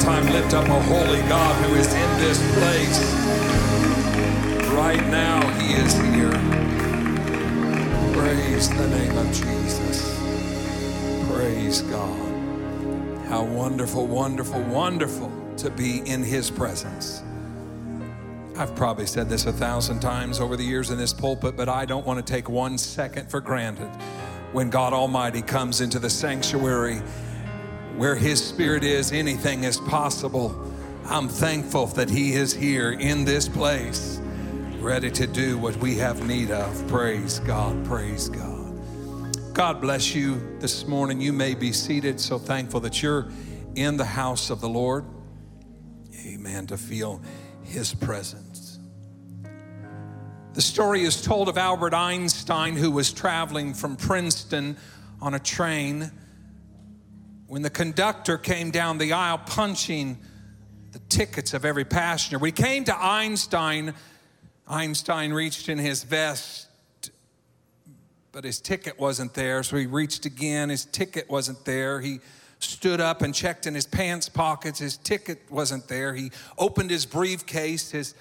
time, lift up a holy God who is in this place. Right now, He is here. Praise the name of Jesus. Praise God. How wonderful, wonderful, wonderful to be in His presence. I've probably said this a thousand times over the years in this pulpit, but I don't want to take one second for granted when God Almighty comes into the sanctuary where His Spirit is, anything is possible. I'm thankful that He is here in this place, ready to do what we have need of. Praise God, praise God. God bless you this morning. You may be seated. So thankful that you're in the house of the Lord. Amen. To feel His presence. The story is told of Albert Einstein, who was traveling from Princeton on a train when the conductor came down the aisle punching the tickets of every passenger. He came to Einstein, Einstein reached in his vest, but his ticket wasn't there. So he reached again, his ticket wasn't there. He stood up and checked in his pants pockets, his ticket wasn't there. He opened his briefcase, his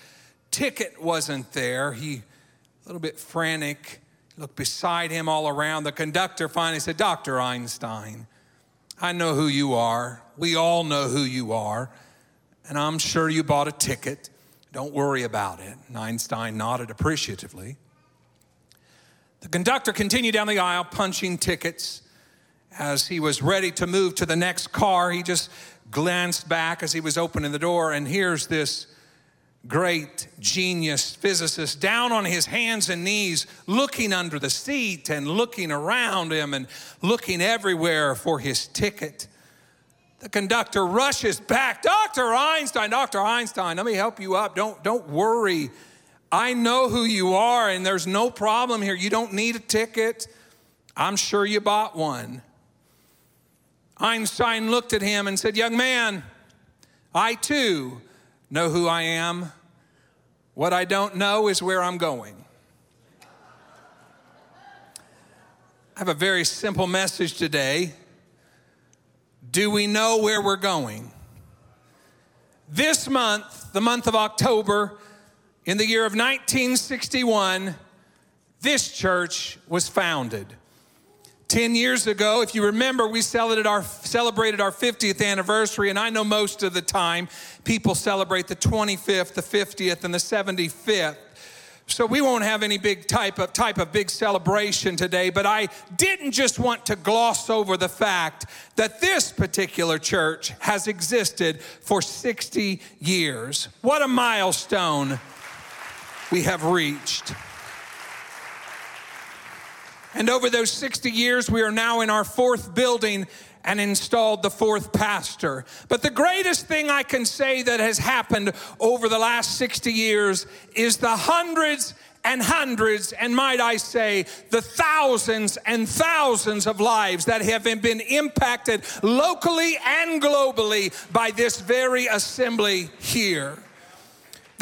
ticket wasn't there. He, a little bit frantic, looked beside him all around. The conductor finally said, Dr. Einstein, I know who you are. We all know who you are. And I'm sure you bought a ticket. Don't worry about it. Einstein nodded appreciatively. The conductor continued down the aisle punching tickets. As he was ready to move to the next car, he just glanced back as he was opening the door, and here's this great genius physicist down on his hands and knees, looking under the seat and looking around him and looking everywhere for his ticket. The conductor rushes back, Dr. Einstein, Dr. Einstein, let me help you up. Don't, don't worry. I know who you are, and there's no problem here. You don't need a ticket. I'm sure you bought one. Einstein looked at him and said, Young man, I too know who I am. What I don't know is where I'm going. I have a very simple message today. Do we know where we're going? This month, the month of October, in the year of 1961, this church was founded. 10 years ago, if you remember, we celebrated our, celebrated our 50th anniversary, and I know most of the time people celebrate the 25th, the 50th, and the 75th. So we won't have any big type of type of big celebration today, but I didn't just want to gloss over the fact that this particular church has existed for 60 years. What a milestone we have reached. And over those 60 years, we are now in our fourth building and installed the fourth pastor. But the greatest thing I can say that has happened over the last 60 years is the hundreds and hundreds, and might I say, the thousands and thousands of lives that have been impacted locally and globally by this very assembly here.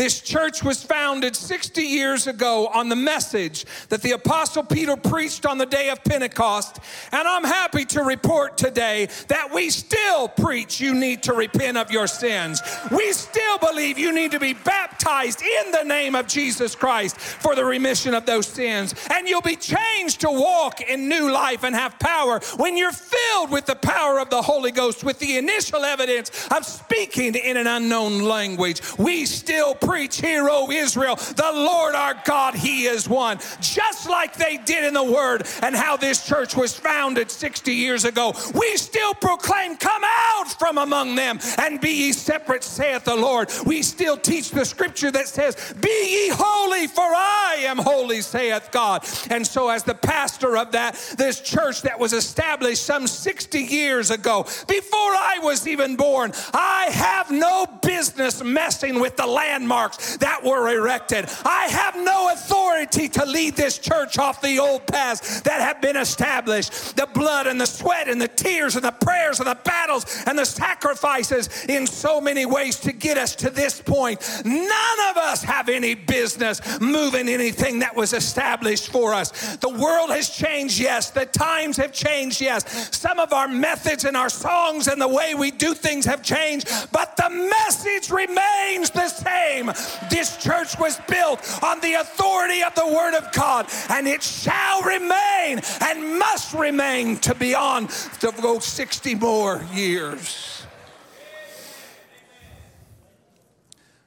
This church was founded 60 years ago on the message that the Apostle Peter preached on the day of Pentecost. And I'm happy to report today that we still preach you need to repent of your sins. We still believe you need to be baptized in the name of Jesus Christ for the remission of those sins. And you'll be changed to walk in new life and have power when you're filled with the power of the Holy Ghost, with the initial evidence of speaking in an unknown language. We still preach, Hear, O Israel, the Lord our God, He is one. Just like they did in the Word and how this church was founded 60 years ago, we still proclaim, Come out from among them and be ye separate, saith the Lord. We still teach the scripture that says, Be ye holy, for I am holy, saith God. And so, as the pastor of that, this church that was established some 60 years ago, before I was even born, I have no business messing with the land landmarks that were erected. I have no authority to lead this church off the old paths that have been established. The blood and the sweat and the tears and the prayers and the battles and the sacrifices in so many ways to get us to this point. None of us have any business moving anything that was established for us. The world has changed, yes. The times have changed, yes. Some of our methods and our songs and the way we do things have changed, but the message remains the same. This church was built on the authority of the Word of God, and it shall remain and must remain to beyond to go 60 more years.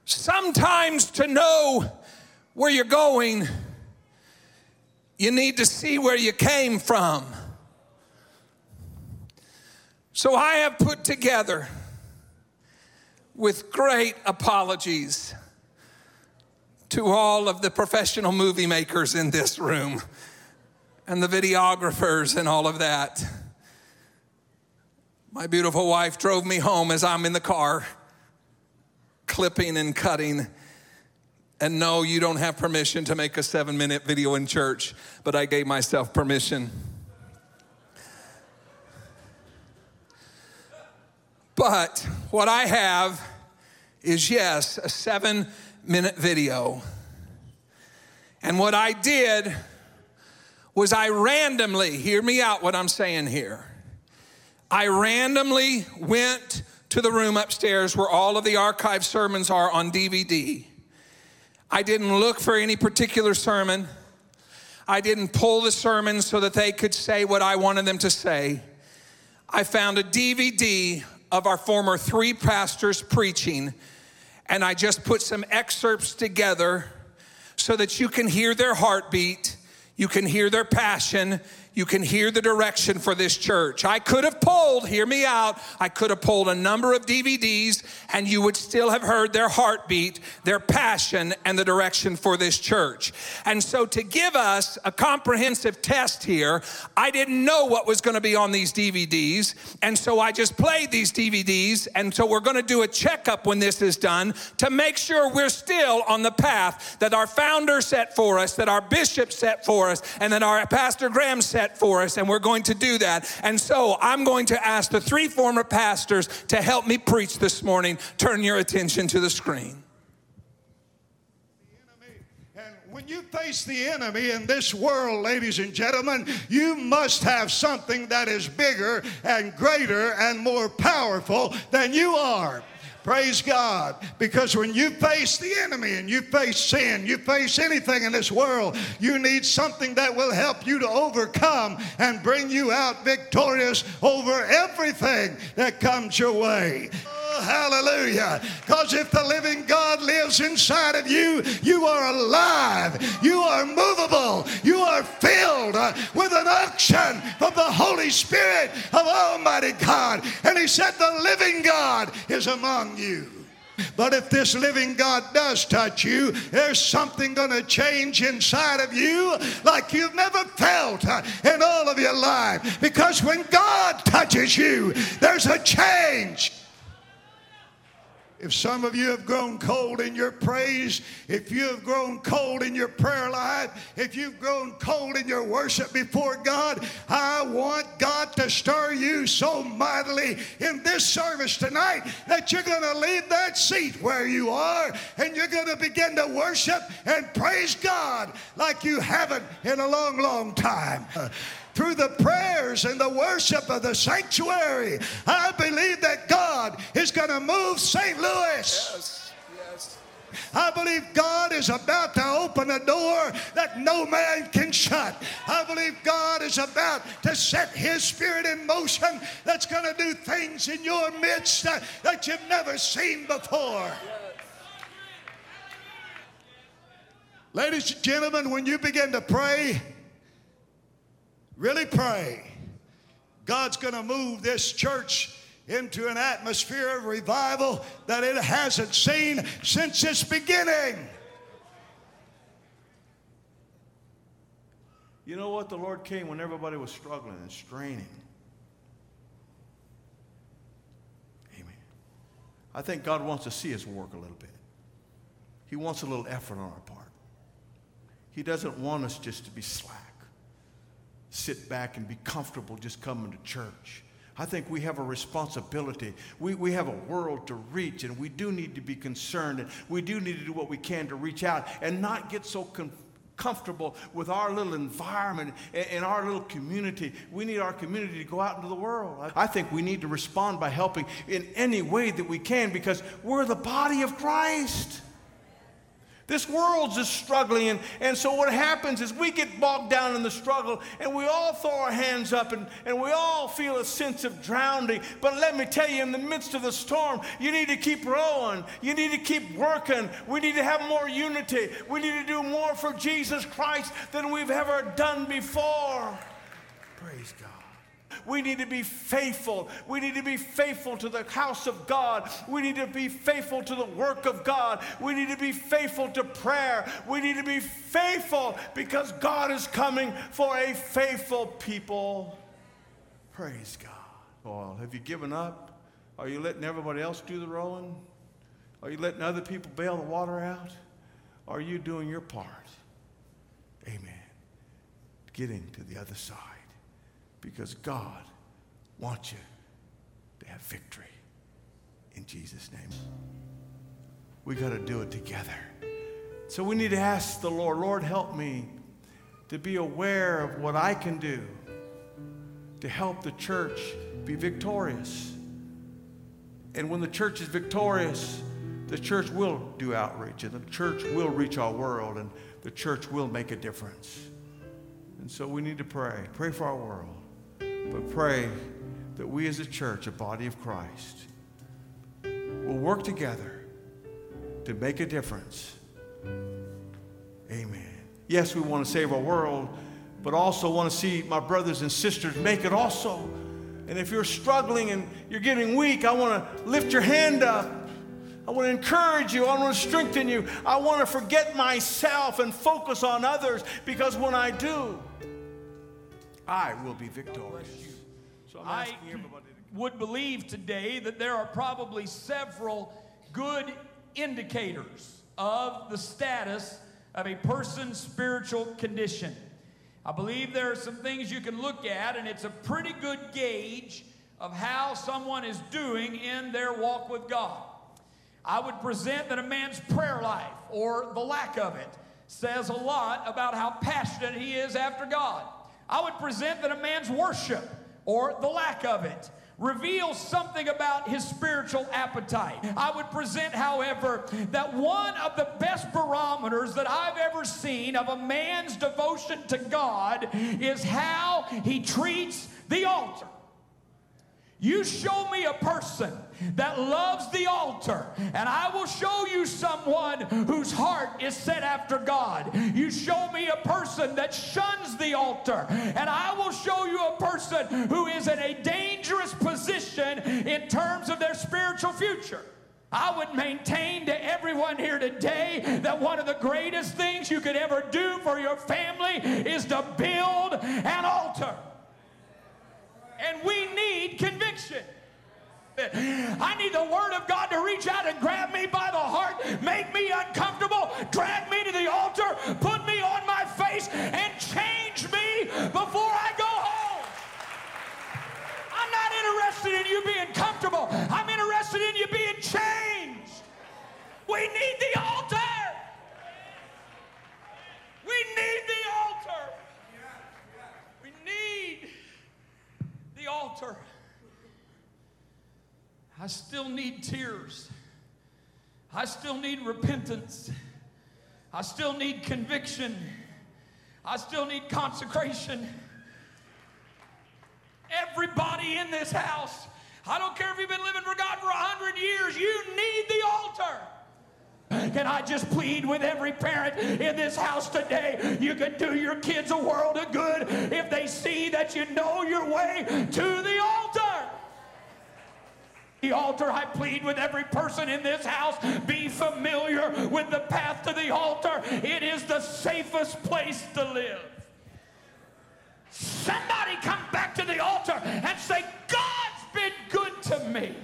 Sometimes to know where you're going, you need to see where you came from. So I have put together, with great apologies to all of the professional movie makers in this room and the videographers and all of that. My beautiful wife drove me home as I'm in the car, clipping and cutting. And no, you don't have permission to make a seven minute video in church, but I gave myself permission. But what I have is, yes, a seven minute video. And what I did was I randomly, hear me out what I'm saying here. I randomly went to the room upstairs where all of the archived sermons are on DVD. I didn't look for any particular sermon. I didn't pull the sermon so that they could say what I wanted them to say. I found a DVD of our former three pastors preaching, and I just put some excerpts together so that you can hear their heartbeat, you can hear their passion, you can hear the direction for this church. I could have pulled, hear me out, I could have pulled a number of DVDs and you would still have heard their heartbeat, their passion, and the direction for this church. And so, to give us a comprehensive test here, I didn't know what was going to be on these DVDs. And so, I just played these DVDs. And so, we're going to do a checkup when this is done to make sure we're still on the path that our founder set for us, that our bishop set for us, and that our Pastor Graham set set for us, and we're going to do that. And so I'm going to ask the three former pastors to help me preach this morning. Turn your attention to the screen. And when you face the enemy in this world, ladies and gentlemen, you must have something that is bigger and greater and more powerful than you are. Praise God. Because when you face the enemy and you face sin, you face anything in this world, you need something that will help you to overcome and bring you out victorious over everything that comes your way. Hallelujah. Because if the living God lives inside of you, you are alive, you are movable, you are filled uh, with an unction from the Holy Spirit of Almighty God. And He said, The living God is among you. But if this living God does touch you, there's something going to change inside of you like you've never felt uh, in all of your life. Because when God touches you, there's a change. If some of you have grown cold in your praise, if you have grown cold in your prayer life, if you've grown cold in your worship before God, I want God to stir you so mightily in this service tonight that you're going to leave that seat where you are and you're going to begin to worship and praise God like you haven't in a long, long time through the prayers and the worship of the sanctuary, I believe that God is going to move St. Louis. Yes. yes. I believe God is about to open a door that no man can shut. I believe God is about to set His Spirit in motion that's going to do things in your midst that, that you've never seen before. Ladies and gentlemen, when you begin to pray, Really pray. God's going to move this church into an atmosphere of revival that it hasn't seen since its beginning. You know what? The Lord came when everybody was struggling and straining. Amen. I think God wants to see us work a little bit. He wants a little effort on our part. He doesn't want us just to be slack, sit back and be comfortable just coming to church. I think we have a responsibility. We, we have a world to reach, and we do need to be concerned, and we do need to do what we can to reach out and not get so com- comfortable with our little environment and, and our little community. We need our community to go out into the world. I think we need to respond by helping in any way that we can because we're the body of Christ. This world's just struggling. And, and so what happens is we get bogged down in the struggle and we all throw our hands up and, and we all feel a sense of drowning. But let me tell you, in the midst of the storm, you need to keep rowing. You need to keep working. We need to have more unity. We need to do more for Jesus Christ than we've ever done before. Praise God. We need to be faithful. We need to be faithful to the house of God. We need to be faithful to the work of God. We need to be faithful to prayer. We need to be faithful because God is coming for a faithful people. Praise God. Well, have you given up? Are you letting everybody else do the rowing? Are you letting other people bail the water out? Are you doing your part? Amen. Getting to the other side because God wants you to have victory in Jesus' name. We got to do it together. So we need to ask the Lord, Lord, help me to be aware of what I can do to help the church be victorious. And when the church is victorious, the church will do outreach and the church will reach our world and the church will make a difference. And so we need to pray. Pray for our world. But pray that we as a church, a body of Christ, will work together to make a difference. Amen. Yes, we want to save our world, but also want to see my brothers and sisters make it also. And if you're struggling and you're getting weak, I want to lift your hand up. I want to encourage you. I want to strengthen you. I want to forget myself and focus on others because when I do, I will be victorious. So i would believe today that there are probably several good indicators of the status of a person's spiritual condition. I believe there are some things you can look at, and it's a pretty good gauge of how someone is doing in their walk with God. I would present that a man's prayer life, or the lack of it, says a lot about how passionate he is after God. I would present that a man's worship, or the lack of it, reveals something about his spiritual appetite. I would present, however, that one of the best barometers that I've ever seen of a man's devotion to God is how he treats the altar. You show me a person that loves the altar, and I will show you someone whose heart is set after God. You show me a person that shuns the altar, and I will show you a person who is in a dangerous position in terms of their spiritual future. I would maintain to everyone here today that one of the greatest things you could ever do for your family is to build an altar. And we need conviction. I need the Word of God to reach out and grab me by the heart, make me uncomfortable, drag me to the altar, put me on my face, and change me before I go home. I'm not interested in you being comfortable. I'm interested in you being changed. We need the altar. We need the altar. We need the altar. I still need tears. I still need repentance. I still need conviction. I still need consecration. Everybody in this house, I don't care if you've been living for God for a hundred years, you need the altar. Can I just plead with every parent in this house today? You can do your kids a world of good if they see that you know your way to the altar. The altar, I plead with every person in this house, be familiar with the path to the altar. It is the safest place to live. Somebody come back to the altar and say, God's been good to me.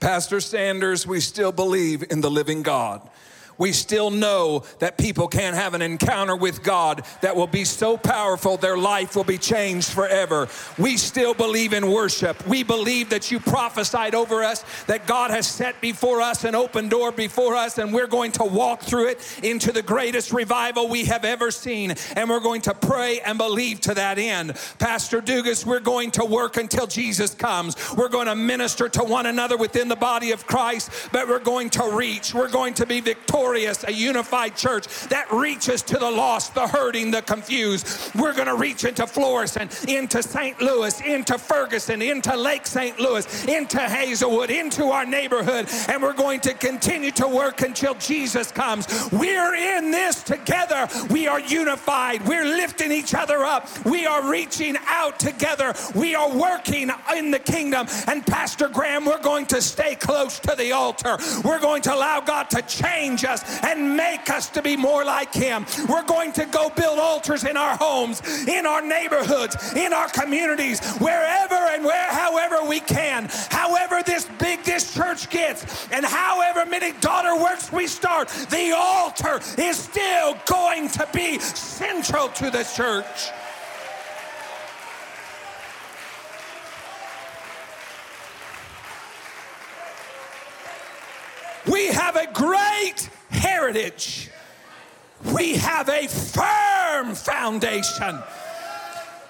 Pastor Sanders, we still believe in the living God we still know that people can have an encounter with God that will be so powerful their life will be changed forever. We still believe in worship. We believe that you prophesied over us, that God has set before us an open door before us, and we're going to walk through it into the greatest revival we have ever seen. And we're going to pray and believe to that end. Pastor Dugas, we're going to work until Jesus comes. We're going to minister to one another within the body of Christ, but we're going to reach. We're going to be victorious a unified church that reaches to the lost, the hurting, the confused. We're going to reach into Florissant, into St. Louis, into Ferguson, into Lake St. Louis, into Hazelwood, into our neighborhood, and we're going to continue to work until Jesus comes. We're in this together. We are unified. We're lifting each other up. We are reaching out together. We are working in the kingdom. And Pastor Graham, we're going to stay close to the altar. We're going to allow God to change us us and make us to be more like Him. We're going to go build altars in our homes, in our neighborhoods, in our communities, wherever and where, however we can, however this big this church gets, and however many daughter works we start, the altar is still going to be central to the church. We have a great heritage. We have a firm foundation.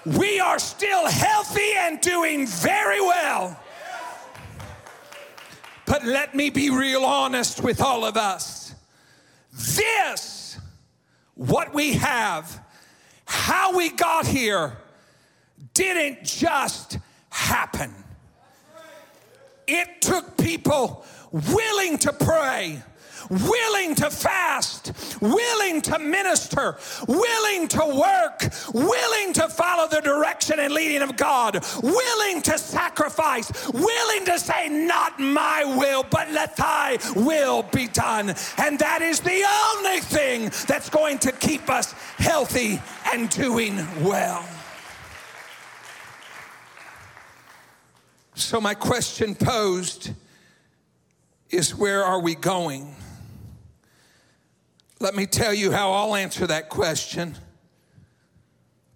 We are still healthy and doing very well. But let me be real honest with all of us. This, what we have, how we got here, didn't just happen. It took people willing to pray willing to fast, willing to minister, willing to work, willing to follow the direction and leading of God, willing to sacrifice, willing to say, Not my will, but let thy will be done. And that is the only thing that's going to keep us healthy and doing well. So, my question posed is where are we going? Let me tell you how I'll answer that question.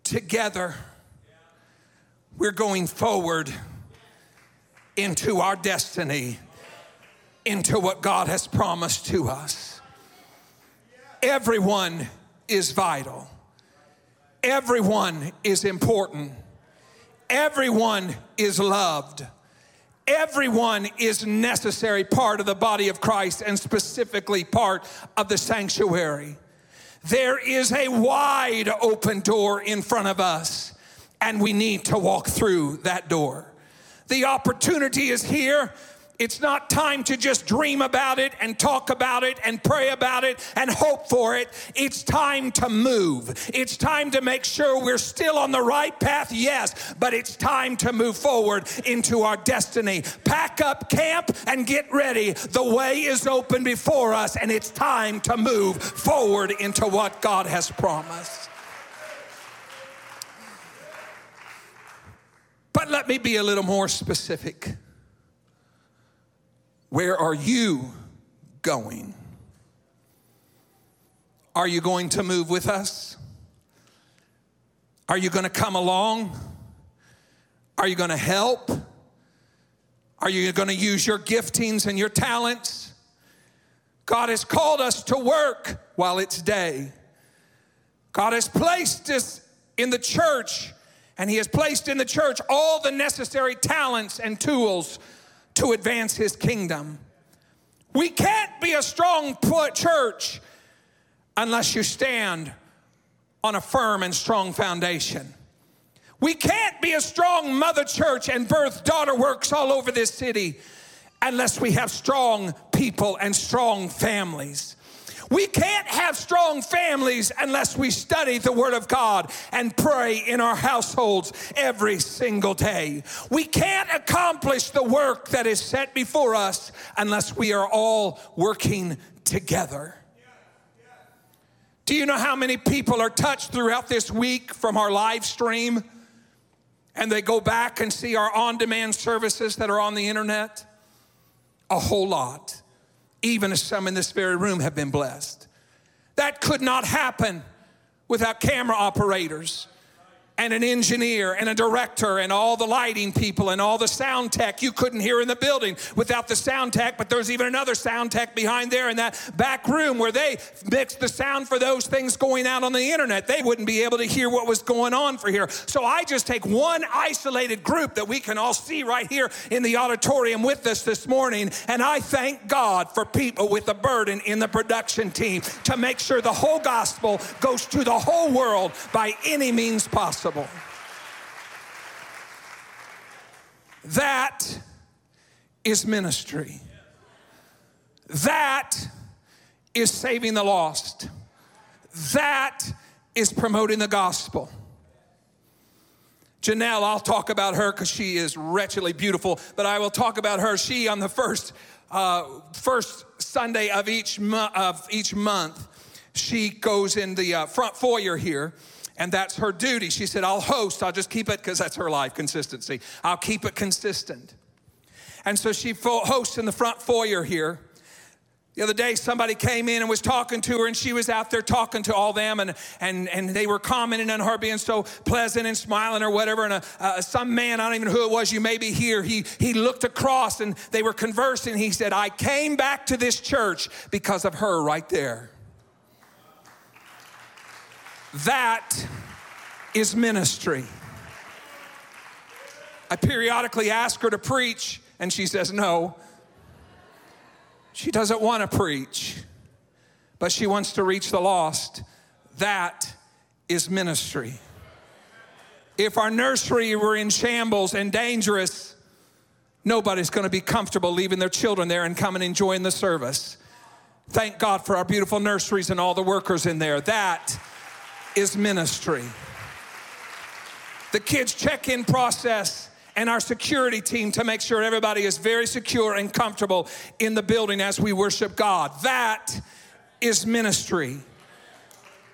Together, we're going forward into our destiny, into what God has promised to us. Everyone is vital, everyone is important, everyone is loved. Everyone is necessary part of the body of Christ and specifically part of the sanctuary. There is a wide open door in front of us, and we need to walk through that door. The opportunity is here it's not time to just dream about it and talk about it and pray about it and hope for it. It's time to move. It's time to make sure we're still on the right path, yes, but it's time to move forward into our destiny. Pack up camp and get ready. The way is open before us, and it's time to move forward into what God has promised. But let me be a little more specific. Where are you going? Are you going to move with us? Are you going to come along? Are you going to help? Are you going to use your giftings and your talents? God has called us to work while it's day. God has placed us in the church, and He has placed in the church all the necessary talents and tools to advance his kingdom. We can't be a strong church unless you stand on a firm and strong foundation. We can't be a strong mother church and birth daughter works all over this city unless we have strong people and strong families. We can't have strong families unless we study the Word of God and pray in our households every single day. We can't accomplish the work that is set before us unless we are all working together. Do you know how many people are touched throughout this week from our live stream? And they go back and see our on demand services that are on the internet? a whole lot, even as some in this very room have been blessed. That could not happen without camera operators and an engineer and a director and all the lighting people and all the sound tech you couldn't hear in the building without the sound tech but there's even another sound tech behind there in that back room where they mixed the sound for those things going out on the internet. They wouldn't be able to hear what was going on for here. So i just take one isolated group that we can all see right here in the auditorium with us this morning and i thank god for people with a burden in the production team to make sure the whole gospel goes to the whole world by any means possible possible. That is ministry. That is saving the lost. That is promoting the gospel. Janelle, I'll talk about her because she is wretchedly beautiful, but I will talk about her. She, on the first, uh, first Sunday of each, mo- of each month, she goes in the uh, front foyer here and that's her duty. She said, I'll host, I'll just keep it because that's her life consistency. I'll keep it consistent. And so she hosts in the front foyer here. The other day, somebody came in and was talking to her, and she was out there talking to all them, and, and, and they were commenting on her being so pleasant and smiling or whatever. And a, some man, I don't even know who it was, you may be here, he, he looked across and they were conversing. He said, I came back to this church because of her right there. That is ministry. I periodically ask her to preach, and she says no. She doesn't want to preach, but she wants to reach the lost. That is ministry. If our nursery were in shambles and dangerous, nobody's going to be comfortable leaving their children there and coming and enjoying the service. Thank God for our beautiful nurseries and all the workers in there. That is ministry. The kids check in process and our security team to make sure everybody is very secure and comfortable in the building as we worship God. That is ministry.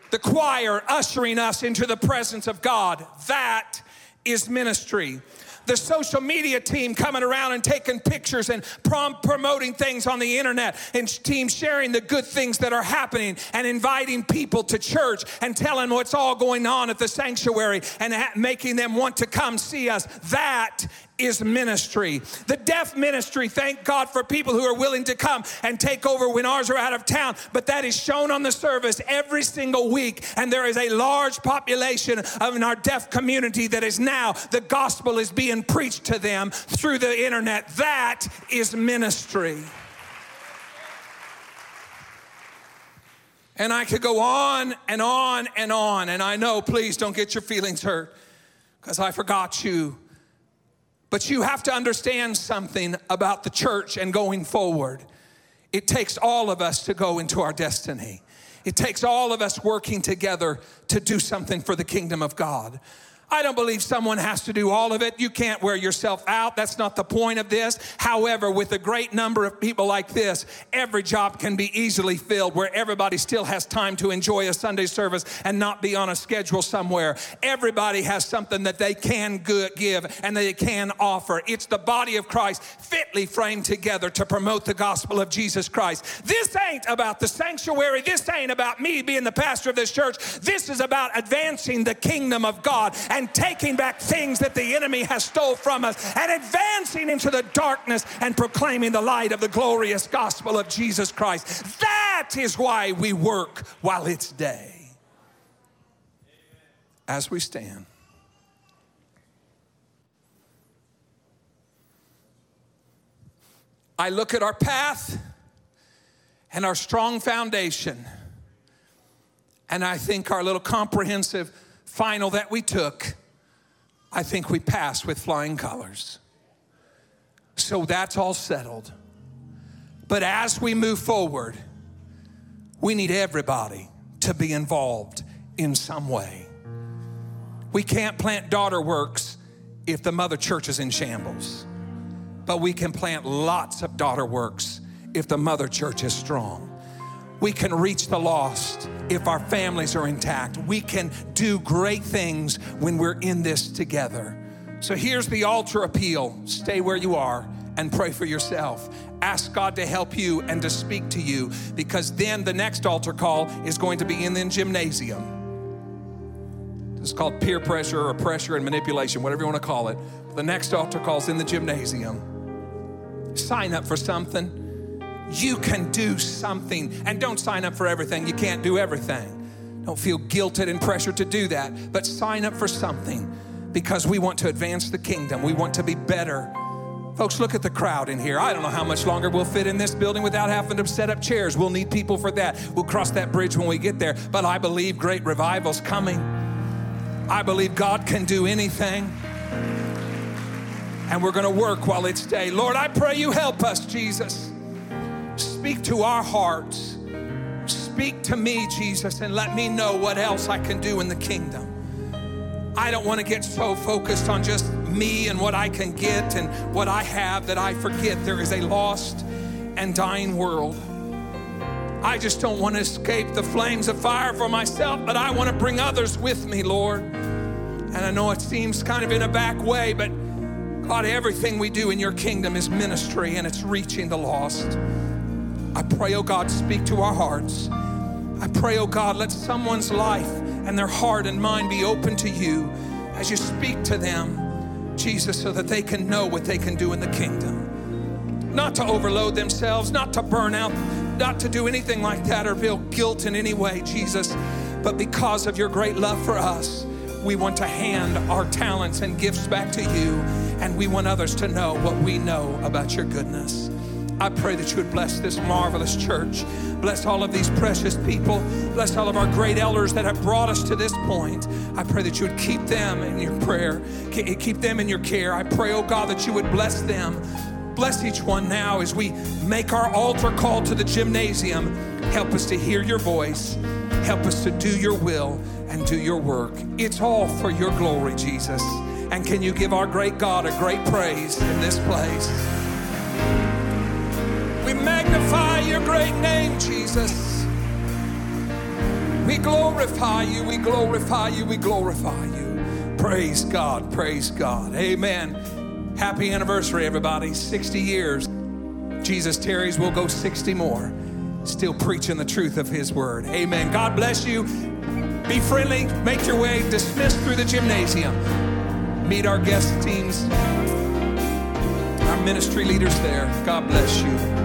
The choir ushering us into the presence of God. That is ministry the social media team coming around and taking pictures and prom- promoting things on the internet, and team sharing the good things that are happening and inviting people to church and telling what's all going on at the sanctuary and ha- making them want to come see us. That is ministry. The deaf ministry, thank God for people who are willing to come and take over when ours are out of town, but that is shown on the service every single week. And there is a large population of in our deaf community that is now the gospel is being preached to them through the internet. That is ministry. And I could go on and on and on. And I know, please don't get your feelings hurt because I forgot you but you have to understand something about the church and going forward. It takes all of us to go into our destiny. It takes all of us working together to do something for the kingdom of God. I don't believe someone has to do all of it. You can't wear yourself out. That's not the point of this. However, with a great number of people like this, every job can be easily filled where everybody still has time to enjoy a Sunday service and not be on a schedule somewhere. Everybody has something that they can give and they can offer. It's the body of Christ fitly framed together to promote the gospel of Jesus Christ. This ain't about the sanctuary. This ain't about me being the pastor of this church. This is about advancing the kingdom of God and and taking back things that the enemy has stole from us and advancing into the darkness and proclaiming the light of the glorious gospel of Jesus Christ. That is why we work while it's day. As we stand. I look at our path and our strong foundation, and I think our little comprehensive final that we took, I think we passed with flying colors. So that's all settled. But as we move forward, we need everybody to be involved in some way. We can't plant daughter works if the mother church is in shambles, but we can plant lots of daughter works if the mother church is strong. We can reach the lost if our families are intact. We can do great things when we're in this together. So here's the altar appeal stay where you are and pray for yourself. Ask God to help you and to speak to you because then the next altar call is going to be in the gymnasium. It's called peer pressure or pressure and manipulation, whatever you want to call it. The next altar call is in the gymnasium. Sign up for something. You can do something. And don't sign up for everything. You can't do everything. Don't feel guilted and pressured to do that, but sign up for something because we want to advance the kingdom. We want to be better. Folks, look at the crowd in here. I don't know how much longer we'll fit in this building without having to set up chairs. We'll need people for that. We'll cross that bridge when we get there. But I believe great revival's coming. I believe God can do anything. And we're going to work while it's day. Lord, I pray you help us, Jesus. Speak to our hearts. Speak to me, Jesus, and let me know what else I can do in the kingdom. I don't want to get so focused on just me and what I can get and what I have that I forget there is a lost and dying world. I just don't want to escape the flames of fire for myself, but I want to bring others with me, Lord. And I know it seems kind of in a back way, but God, everything we do in your kingdom is ministry and it's reaching the lost. I pray, oh God, speak to our hearts. I pray, oh God, let someone's life and their heart and mind be open to you as you speak to them, Jesus, so that they can know what they can do in the kingdom. Not to overload themselves, not to burn out, not to do anything like that or feel guilt in any way, Jesus, but because of your great love for us, we want to hand our talents and gifts back to you, and we want others to know what we know about your goodness. I pray that you would bless this marvelous church. Bless all of these precious people. Bless all of our great elders that have brought us to this point. I pray that you would keep them in your prayer, keep them in your care. I pray, oh God, that you would bless them. Bless each one now as we make our altar call to the gymnasium. Help us to hear your voice. Help us to do your will and do your work. It's all for your glory, Jesus. And can you give our great God a great praise in this place? Magnify your great name, Jesus. We glorify you, we glorify you, we glorify you. Praise God, praise God. Amen. Happy anniversary, everybody. 60 years. Jesus tarries, we'll go 60 more. Still preaching the truth of his word. Amen. God bless you. Be friendly. Make your way. Dismissed through the gymnasium. Meet our guest teams, our ministry leaders there. God bless you.